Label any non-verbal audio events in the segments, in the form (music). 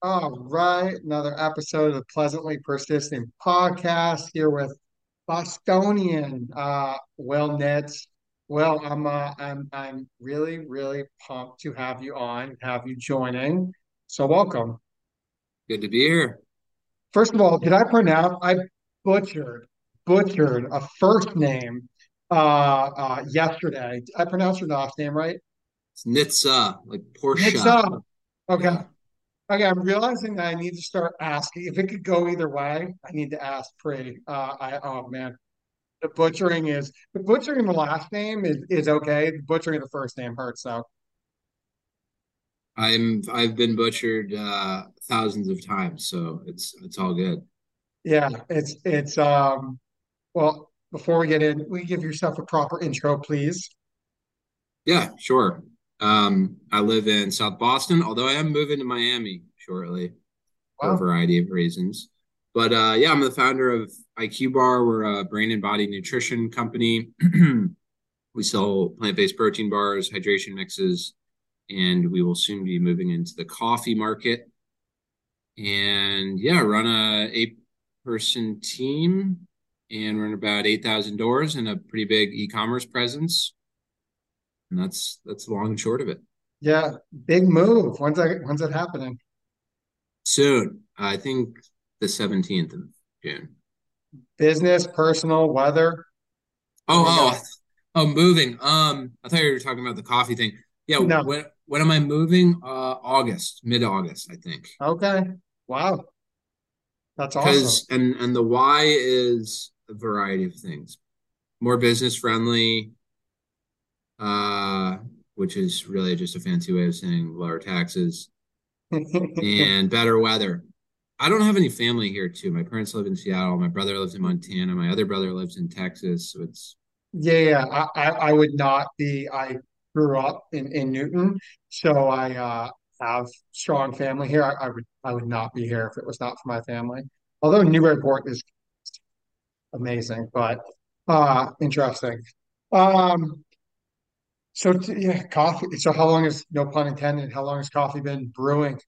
All right, another episode of the Pleasantly Persistent podcast here with Bostonian uh Will Nitz. Well, I'm uh, I'm I'm really really pumped to have you on, have you joining. So welcome. Good to be here. First of all, did I pronounce I butchered butchered a first name uh uh yesterday. Did I pronounce your last name right? It's Nitsa, like Portia. Nixa. Okay. Yeah. Okay, I'm realizing that I need to start asking. If it could go either way, I need to ask Pre. Uh, I oh man, the butchering is the butchering the last name is is okay. The butchering of the first name hurts though. I'm I've been butchered uh thousands of times, so it's it's all good. Yeah, it's it's um. Well, before we get in, we give yourself a proper intro, please. Yeah, sure. Um, I live in South Boston, although I am moving to Miami shortly for a variety of reasons. But uh yeah, I'm the founder of IQ Bar. We're a brain and body nutrition company. (clears throat) We sell plant-based protein bars, hydration mixes, and we will soon be moving into the coffee market. and yeah, run a eight person team and run about 8,000 doors and a pretty big e-commerce presence. And that's that's long and short of it. Yeah, big move. When's that? When's that happening? Soon, I think the 17th of June. Business, personal, weather. Oh, do you got? oh, oh, moving. Um, I thought you were talking about the coffee thing. Yeah, No. when when am I moving? Uh, August, mid-August, I think. Okay. Wow, that's awesome. And and the why is a variety of things. More business friendly, uh, which is really just a fancy way of saying lower taxes (laughs) and better weather. I don't have any family here too. My parents live in Seattle. My brother lives in Montana. My other brother lives in Texas. So it's Yeah, yeah, I, I, I would not be. I grew up in, in Newton, so I uh, have strong family here. I, I would I would not be here if it was not for my family. Although Newburyport is amazing, but uh, interesting. Um, so yeah, coffee. So how long has, no pun intended, how long has coffee been brewing?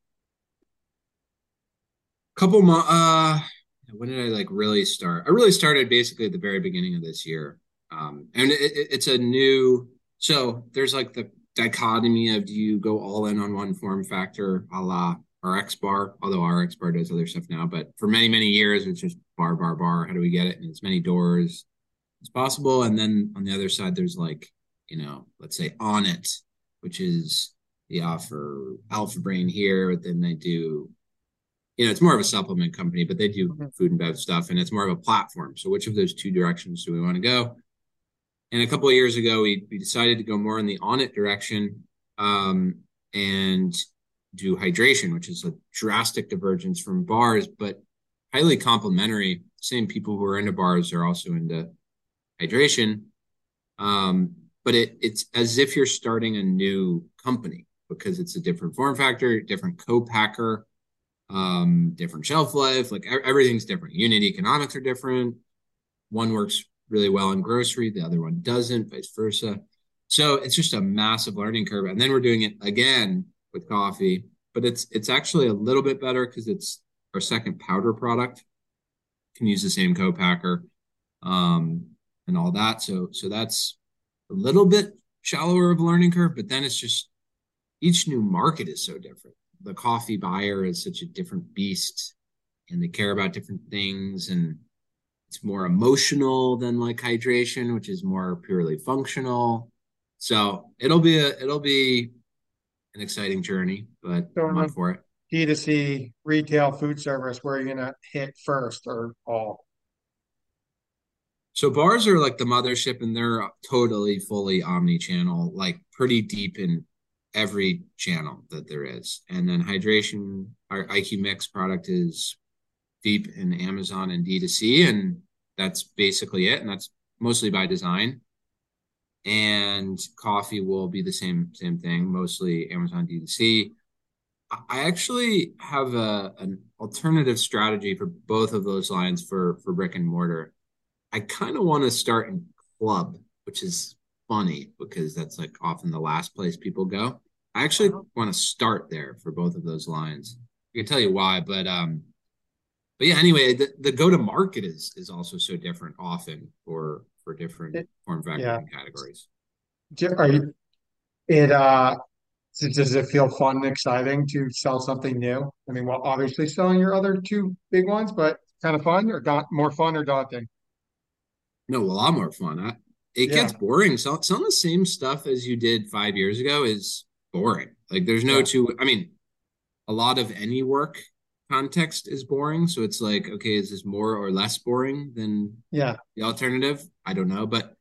couple months. Uh, when did I like really start? I really started basically at the very beginning of this year. Um, and it, it, it's a new. So there's like the dichotomy of do you go all in on one form factor, a la RX bar, although RX bar does other stuff now. But for many many years, it's just bar bar bar. How do we get it in as many doors as possible? And then on the other side, there's like you know, let's say Onnit, which is the offer Alpha Brain here, but then they do you know, it's more of a supplement company, but they do Mhm. food and bev stuff, and it's more of a platform. So, which of those two directions do we want to go? And a couple of years ago, we we decided to go more in the Onnit direction, um, and do hydration, which is a drastic divergence from bars, but highly complementary. Same people who are into bars are also into hydration. Um, but it it's as if you're starting a new company because it's a different form factor, different co-packer um, different shelf life, like everything's different. Unit economics are different. One works really well in grocery, the other one doesn't, vice versa. So it's just a massive learning curve. And then we're doing it again with coffee, but it's it's actually a little bit better because it's our second powder product. Can use the same co-packer um, and all that. So so that's a little bit shallower of a learning curve, but then it's just each new market is so different. The coffee buyer is such a different beast and they care about different things and it's more emotional than like hydration, which is more purely functional. So it'll be a it'll be an exciting journey, but So I'm up for it. D2C retail food service, where you're you gonna hit first or all? So bars are like the mothership and they're totally fully omni-channel, like pretty deep in every channel that there is. And then hydration, our IQ Mix product is deep in Amazon and D2C, and that's basically it. And that's mostly by design. And coffee will be the same same thing, mostly Amazon D2C. I actually have a an alternative strategy for both of those lines for for brick and mortar. I kind of want to start in club, which is funny because that's like often the last place people go. I actually want to start there for both of those lines. I can tell you why, but um, but yeah. Anyway, the, the go to market is is also so different often for for different It, form factors yeah. categories. Are you, it, uh, does does it feel fun and exciting to sell something new? I mean, well, obviously selling your other two big ones, but kind of fun or got more fun or daunting? No, a lot more fun. I, it Yeah, gets boring. So some of the same stuff as you did five years ago is boring. Like there's no yeah, two. I mean, a lot of any work context is boring. So it's like, okay, is this more or less boring than yeah, the alternative? I don't know, but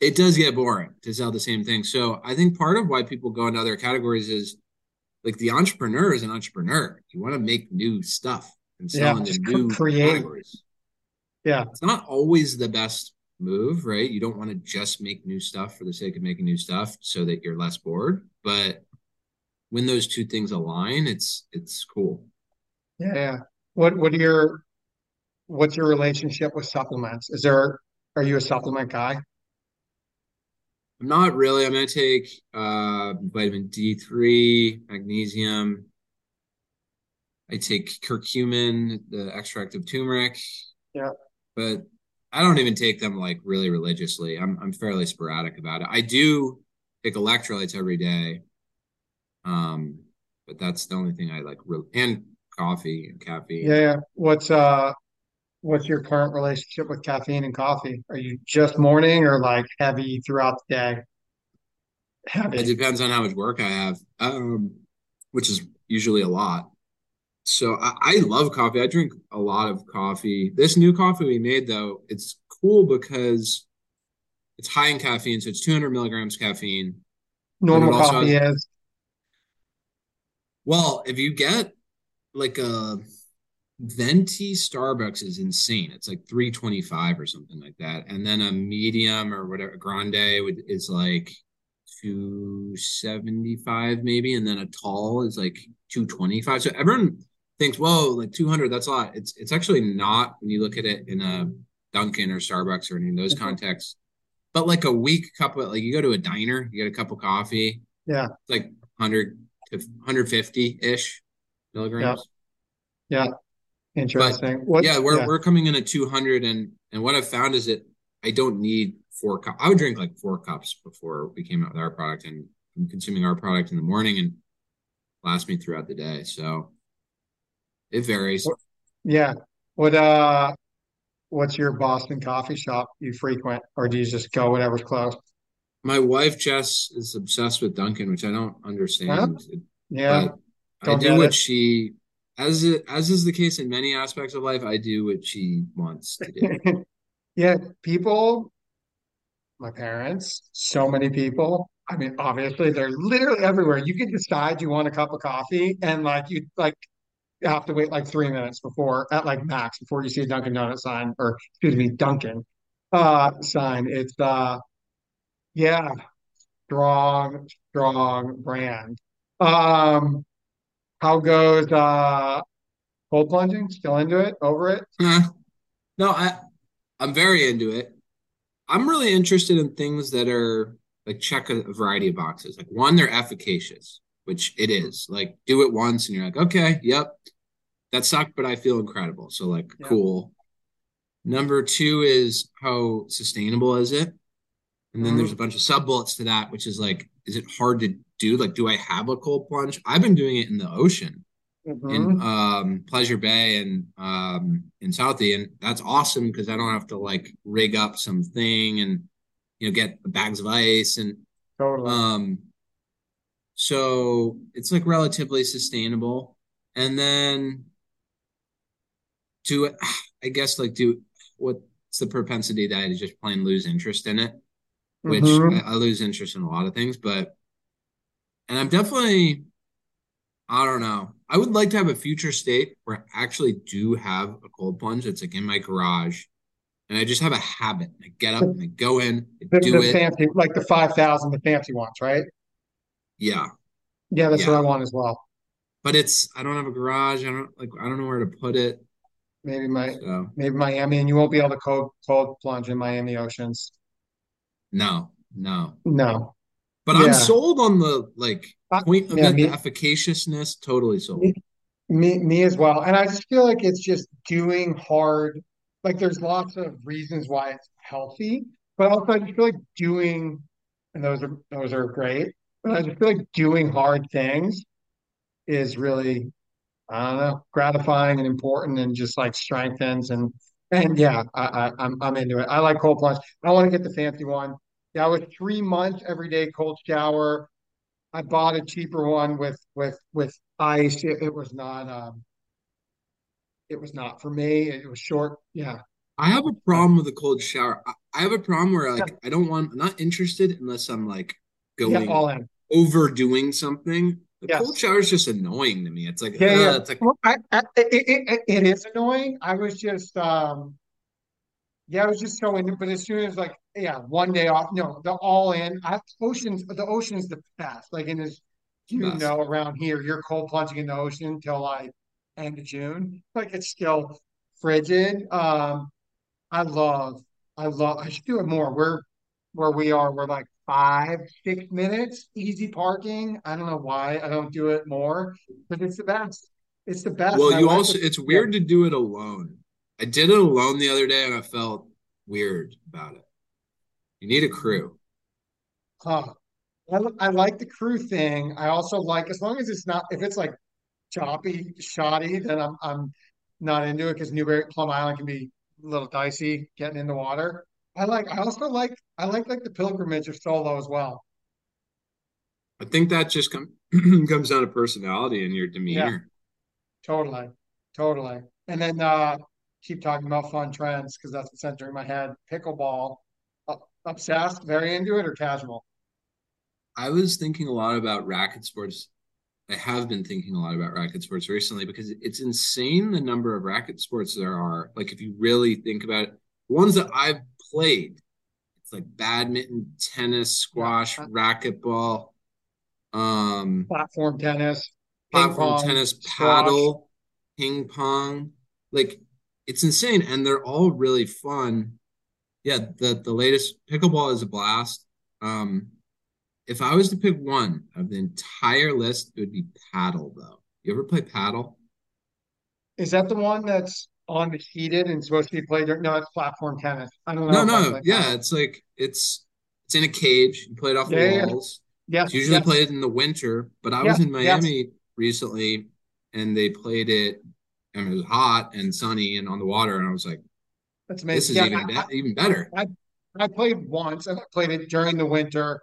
it does get boring to sell the same thing. So I think part of why people go into other categories is like the entrepreneur is an entrepreneur. You want to make new stuff and yeah. sell into new create. categories. Yeah, It's not always the best move, right? You don't want to just make new stuff for the sake of making new stuff so that you're less bored. But when those two things align, it's it's cool. yeah. What, what are your, what's your relationship with supplements? Is there, are you a supplement guy? I'm not really. I'm gonna take uh vitamin D3, magnesium. I take curcumin, the extract of turmeric, Yeah. But I don't even take them like really religiously. I'm I'm fairly sporadic about it. I do take electrolytes every day. Um, but that's the only thing I like really and coffee and Yeah, caffeine. yeah. What's, uh, what's your current relationship with caffeine and coffee? Are you just morning or like heavy throughout the day? Heavy. It depends on how much work I have, um, which is usually a lot. So I, I love coffee. I drink a lot of coffee. This new coffee we made though, it's cool because it's high in caffeine, so it's 200 milligrams caffeine, Normal coffee has, is. well, if you get like a venti Starbucks is insane. It's like 325 or something like that. And then a medium or whatever grande would is like 275 maybe, and then a tall is like 225. So everyone thinks, whoa, like 200, that's a lot. It's it's actually not when you look at it in a Dunkin' or Starbucks or any of those mm-hmm. contexts. But like a weak cup of like you go to a diner, you get a cup of coffee, Yeah, it's like 100 to 150 ish milligrams. yeah. But Interesting. What? yeah, we're Yeah. we're coming in at 200 and and what I've found is that I don't need four cups. I would drink like four cups before we came out with our product and I'm consuming our product in the morning and lasts me throughout the day. So it varies. Yeah. What, uh, what's your Boston coffee shop you frequent, or do you just go whatever's close? My wife Jess is obsessed with Dunkin', which I don't Huh? understand, Yeah, I don't do what it. she as it, as is the case in many aspects of life, I do what she wants to do. (laughs) Yeah, people, my parents, so many people. I mean, obviously, they're literally everywhere. You can decide you want a cup of coffee, and like you like have to wait like three minutes before at like max before you see a Dunkin' Donut sign or excuse me, Dunkin' uh sign. It's uh yeah, strong, strong brand. Um, how goes uh cold plunging? Still into it? Over it? Huh. No, I I'm very into it. I'm really interested in things that are like check a variety of boxes. Like one, they're efficacious, which it is. Like do it once and you're like, okay, yep, that sucked, but I feel incredible. So like Yeah. cool. Number two is how sustainable is it? And then there's a hmm bunch of sub bullets to that, which is like, is it hard to do? Like, do I have a cold plunge? I've been doing it in the ocean in hmm um Pleasure Bay and um in Southie, and that's awesome because I don't have to like rig up something and you know get bags of ice and Totally. um so it's like relatively sustainable. And then do (sighs) I guess like do what's the propensity that I just plain lose interest in it, which I, hmm I lose interest in a lot of things, but and I'm definitely I don't know. I would like to have a future state where I actually do have a cold plunge that's like in my garage and I just have a habit. I get up and I go in, I do the it. fancy, like the 5,000, the fancy ones, right? Yeah, Yeah, that's what I want as well. But it's I don't have a garage. I don't like I don't know where to put it. Maybe my, So maybe Miami, and you won't be able to cold, cold plunge in Miami oceans. no, no. No. But I'm sold on the like point of yeah, it, the me, efficaciousness, totally me, sold. Me, me as well. And I just feel like it's just doing hard. Like there's lots of reasons why it's healthy, but also I just feel like doing, and those are those are great. But I just feel like doing hard things is really, I don't know, gratifying and important, and just like strengthens and and yeah, I, I I'm I'm into it. I like cold plunge. I want to get the fancy one. Yeah, I was three months every day cold shower. I bought a cheaper one with with with ice. It, it was not um it was not for me. It was short. Yeah. I have a problem with a cold shower. I, I have a problem where yeah, like I don't want, I'm not interested unless I'm like yeah, all going in. overdoing something. The cold Yes. shower is just annoying to me. It's like, Yeah, yeah. uh, it's like Well, I, I, it, it, it is annoying. I was just um yeah, I was just so into but as soon as like yeah, one day off, no, the all in. I oceans the ocean's the best. Like in this you best. know around here, you're cold plunging in the ocean until like end of June. Like it's still frigid. Um I love, I love, I should do it more. We're where we are, we're like five, six minutes, easy parking. I don't know why I don't do it more, but it's the best. It's the best. Well, I you also, with, it's weird to do it alone. I did it alone the other day and I felt weird about it. You need a crew. huh. I, I like the crew thing. I also like, as long as it's not, if it's like choppy, shoddy, then I'm, I'm not into it because Newbury Plum Island can be a little dicey getting in the water. I like, I also like, I like like the pilgrimage of solo as well. I think that just come, (clears throat) comes down to personality and your demeanor. Yeah. Totally, totally. And then uh keep talking about fun trends because that's what's entering my head. Pickleball, uh, obsessed, very into it, or casual? I was thinking a lot about racket sports. I have been thinking a lot about racket sports recently because it's insane the number of racket sports there are. Like, if you really think about it, ones that I've played, it's like badminton, tennis, squash, racquetball, um, platform tennis, platform pong, tennis, squash. padel, ping pong. Like, it's insane. And they're all really fun. Yeah, the the latest pickleball is a blast. Um, if I was to pick one of the entire list, it would be padel, though. You ever play padel? Is that the one that's on the heated and supposed to be played? No, it's platform tennis. I don't know No, no, yeah, it's like it's it's in a cage. You play it off the Yeah, yeah, yeah. walls. It's Yes, usually played in the winter, but I was in. Miami recently and they played it and it was hot and sunny and on the water, and I was like, That's amazing. this is Yeah, even be even better. I, I, I played once and I played it during the winter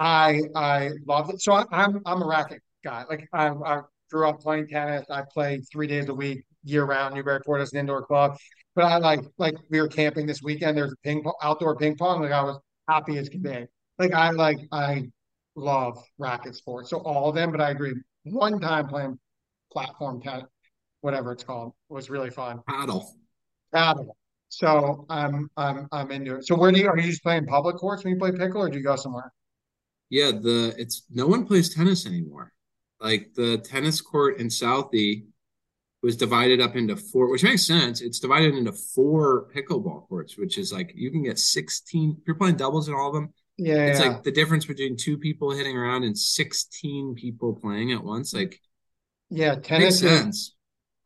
I I loved it. So I, I'm I'm a racket guy. Like I I grew up playing tennis. I played three days a week, year round. Newburyport is an indoor club. But I like like we were camping this weekend. There's a ping pong, outdoor ping pong. Like I was happy as can be. Like I like I love racket sports. So all of them. But I agree. One time playing platform tennis, whatever it's called, was really fun. Padel. Padel. So I'm I'm I'm into it. So where do you are you just playing public courts when you play pickle, or do you go somewhere? Yeah, the it's no one plays tennis anymore. Like the tennis court in Southie was divided up into four, which makes sense. It's divided into four pickleball courts, which is like you can get 16. If you're playing doubles in all of them, Yeah, it's yeah. like the difference between two people hitting around and 16 people playing at once. Like Yeah, makes tennis is sense.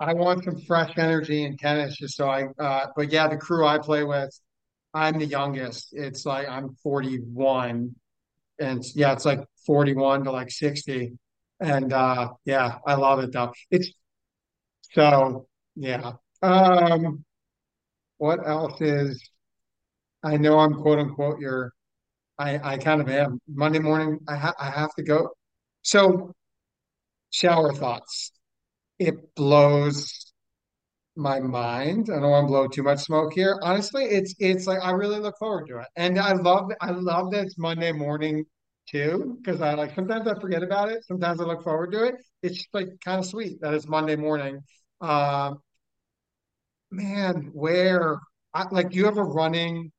I want some fresh energy in tennis just so I uh but yeah, the crew I play with, I'm the youngest. It's like I'm 41 and yeah, it's like 41 to like 60. And uh yeah, I love it though. It's so yeah. Um what else is I know I'm quote unquote your I I kind of am. Monday morning I ha I have to go. So shower thoughts. It blows my mind. I don't want to blow too much smoke here. Honestly, it's it's like I really look forward to it, and I love I love that it's Monday morning too because I like sometimes I forget about it. Sometimes I look forward to it. It's just like kind of sweet that it's Monday morning. Um, man, where I like you have a running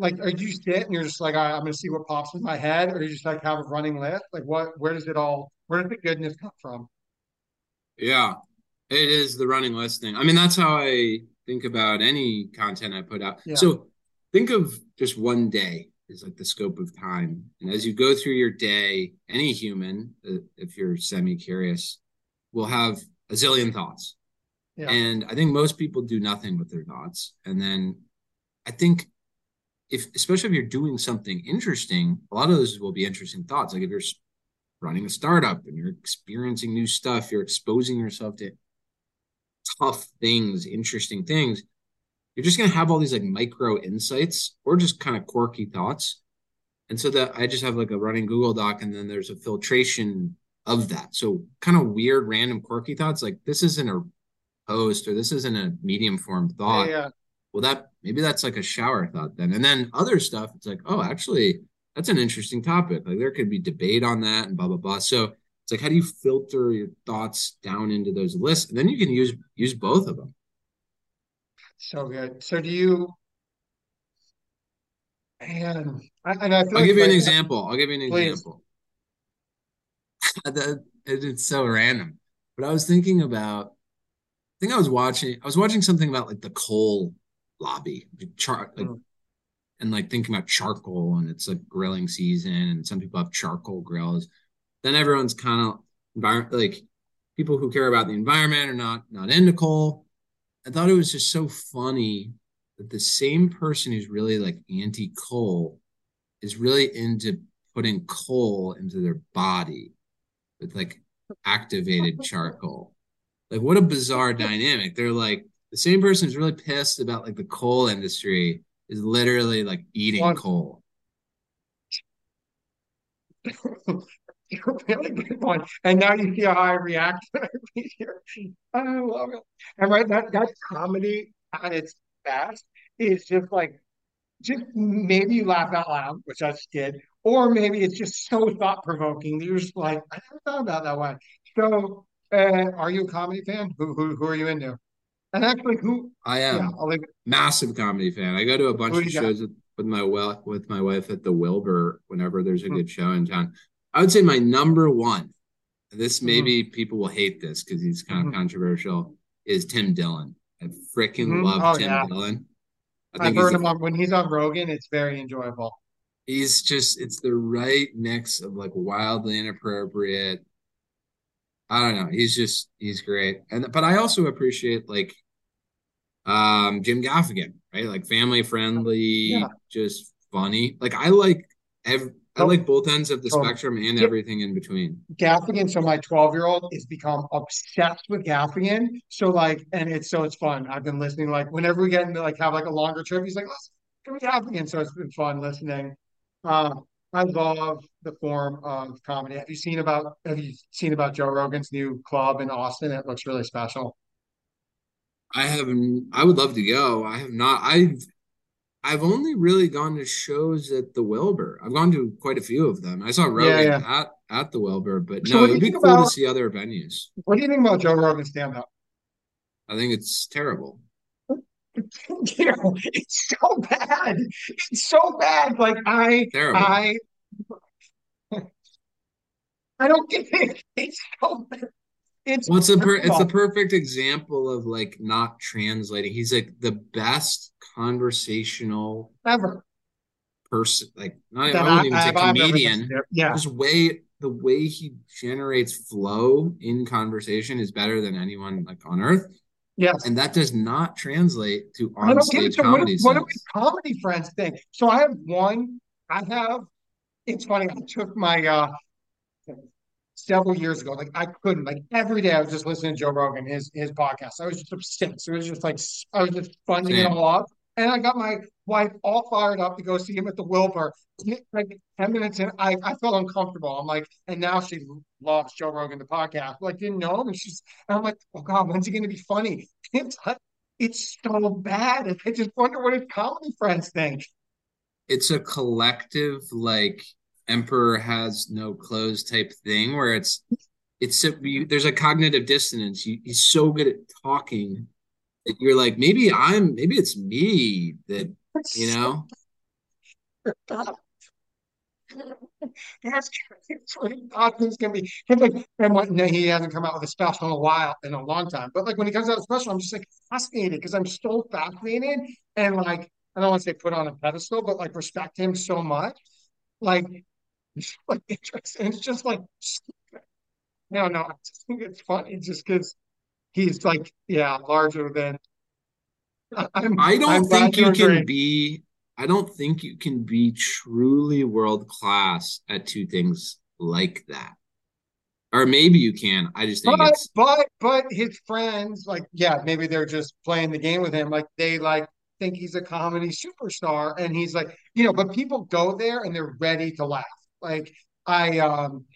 like are you sit and you're just like I, I'm gonna see what pops in my head, or you just like have a running list? Like what? Where does it all? Where does the goodness come from? Yeah, it is the running list thing. I mean, that's how I think about any content I put out. Yeah, So think of just one day is like the scope of time. And as you go through your day, any human, uh, if you're semi curious, will have a zillion thoughts. Yeah. And I think most people do nothing with their thoughts. And then I think if especially if you're doing something interesting, a lot of those will be interesting thoughts. Like if you're running a startup and you're experiencing new stuff, you're exposing yourself to tough things, interesting things, you're just going to have all these like micro insights or just kind of quirky thoughts. And so that I just have like a running Google Doc and then there's a filtration of that. So kind of weird, random, quirky thoughts. Like this isn't a post or this isn't a medium form thought. Yeah, yeah. Well, that maybe that's like a shower thought then. And then other stuff, it's like, oh, actually, that's an interesting topic. Like there could be debate on that and blah blah blah. So it's like how do you filter your thoughts down into those lists? And then you can use use both of them. So good. So do you and I, and I will like give you an example. I'll give you an please. example. (laughs) that, it's so random. But I was thinking about I think I was watching I was watching something about like the coal lobby, char, like, mm. and like thinking about charcoal and it's like grilling season and some people have charcoal grills. Then everyone's kind of environment like people who care about the environment are not not into coal. I thought it was just so funny that the same person who's really like anti coal is really into putting coal into their body with like activated (laughs) charcoal. Like what a bizarre dynamic. They're like the same person who's really pissed about like the coal industry is literally like eating coal. (laughs) really good one. And now you see how I react I read here. I love it. And right, that that comedy at its best is just like just maybe you laugh out loud, which I did, or maybe it's just so thought provoking. You're just like, I never thought about that one. So, uh, are you a comedy fan? Who, who who are you into? And actually, who I am yeah, leave... massive comedy fan. I go to a bunch of shows with, with, my well with my wife at the Wilbur whenever there's a hmm. good show in town. I would say my number one. This mm-hmm. maybe mm-hmm. people will hate this because he's kind of mm-hmm. controversial. Is Tim Dillon? I freaking mm-hmm. love oh, Tim yeah. Dillon. I have heard him on, when he's on Rogan. It's very enjoyable. He's just it's the right mix of like wildly inappropriate. I don't know. He's just he's great, and but I also appreciate like um Jim Gaffigan, right? Like family friendly, yeah. just funny. Like I like every I like both ends of the spectrum and everything in between. Gaffigan, so my 12 year old has become obsessed with Gaffigan. So like, and it's so it's fun. I've been listening like whenever we get into like have like a longer trip, he's like, let's go Gaffigan. So it's been fun listening. Uh, I love the form of comedy. Have you seen about Have you seen about Joe Rogan's new club in Austin? It looks really special. I haven't. I would love to go. I have not. I've I've only really gone to shows at the Wilbur. I've gone to quite a few of them. I saw Rogan yeah, yeah. at at the Wilbur, but so no, it'd be cool about, to see other venues. What do you think about Joe Rogan stand up? I think it's terrible. (laughs) it's so bad. It's so bad. Like I, terrible. I, I don't get it. It's. It's well, it's a per- it's a perfect example of like not translating. He's like the best conversational ever person. Like not that I wouldn't even say comedian. Yeah, just way the way he generates flow in conversation is better than anyone like on earth. Yes. And that does not translate to on stage comedy. What, what do comedy friends think? So I have one, I have, it's funny, I took my uh several years ago. Like I couldn't, like every day I was just listening to Joe Rogan, his his podcast. I was just obsessed. It was just like I was just funding it all up. And I got my wife all fired up to go see him at the Wilbur. Like 10 minutes in, I, I felt uncomfortable. I'm like, and now she loves Joe Rogan, the podcast. Like, didn't know him. And she's, and I'm like, oh God, when's he going to be funny? (laughs) It's, it's so bad. And I just wonder what his comedy friends think. It's a collective, like, emperor has no clothes type thing where it's it's you, there's a cognitive dissonance. You, he's so good at talking that you're like maybe I'm maybe it's me that you know. That's Austin's gonna be like, and what, he hasn't come out with a special in a while, in a long time. But like when he comes out with a special, I'm just like fascinated because I'm so fascinated and like I don't want to say put on a pedestal, but like respect him so much. Like (laughs) like interesting. It's just like (laughs) no, no. I just think it's funny just because he's like, yeah, larger than (laughs) I'm I don't I'm think you can be, I don't think you can be truly world class at two things like that. Or maybe you can. I just think But it's but but his friends, like, yeah, maybe they're just playing the game with him. Like they like think he's a comedy superstar, and he's like, you know, but people go there and they're ready to laugh. Like I um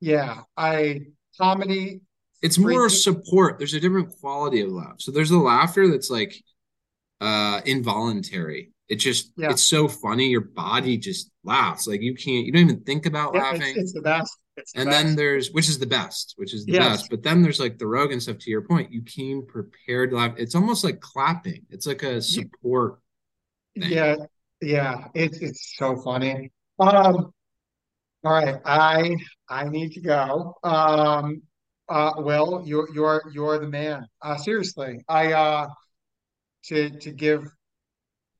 yeah, I comedy it's more freaking support. There's a different quality of laugh. So there's the laughter that's like uh involuntary. It just yeah, it's so funny. Your body just laughs. Like you can't you don't even think about yeah, laughing. it's the best. It's the And then there's which is the best, which is the Yes. best. But then there's like the Rogan stuff to your point. You came prepared to laugh. It's almost like clapping. It's like a support thing. Yeah, yeah, it's it's so funny. Um, all right, I I need to go. Um, uh, Will, you're you're you're the man. Uh, seriously, I uh to to give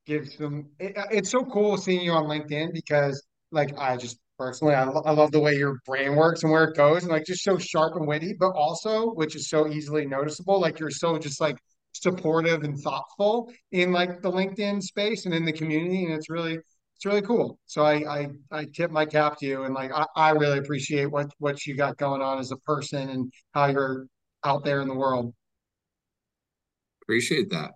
give some. It, it's so cool seeing you on LinkedIn because, like, I just personally, I, lo- I love the way your brain works and where it goes, and like just so sharp and witty, but also, which is so easily noticeable, like you're so just like supportive and thoughtful in like the LinkedIn space and in the community, and it's really it's really cool. So I I, I tip my cap to you, and like I, I really appreciate what what you got going on as a person and how you're out there in the world. Appreciate that.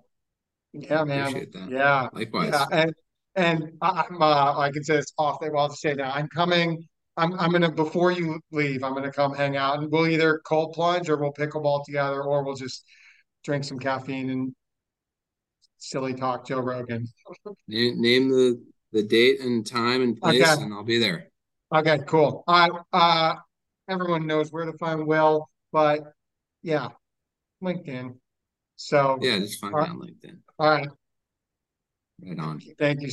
Yeah, man. Appreciate that. Yeah, yeah. And and I- I'm uh, I can say it's off. Well, I'll say now. I'm coming. I'm I'm gonna before you leave. I'm gonna come hang out, and we'll either cold plunge or we'll pickleball together, or we'll just drink some caffeine and silly talk Joe Rogan. Name, name the the date and time and Okay. place, and I'll be there. Okay. Cool. Right. Uh, everyone knows where to find Will, but yeah, LinkedIn. So, Yeah, just find me right. on LinkedIn. All right. Right on. Thank you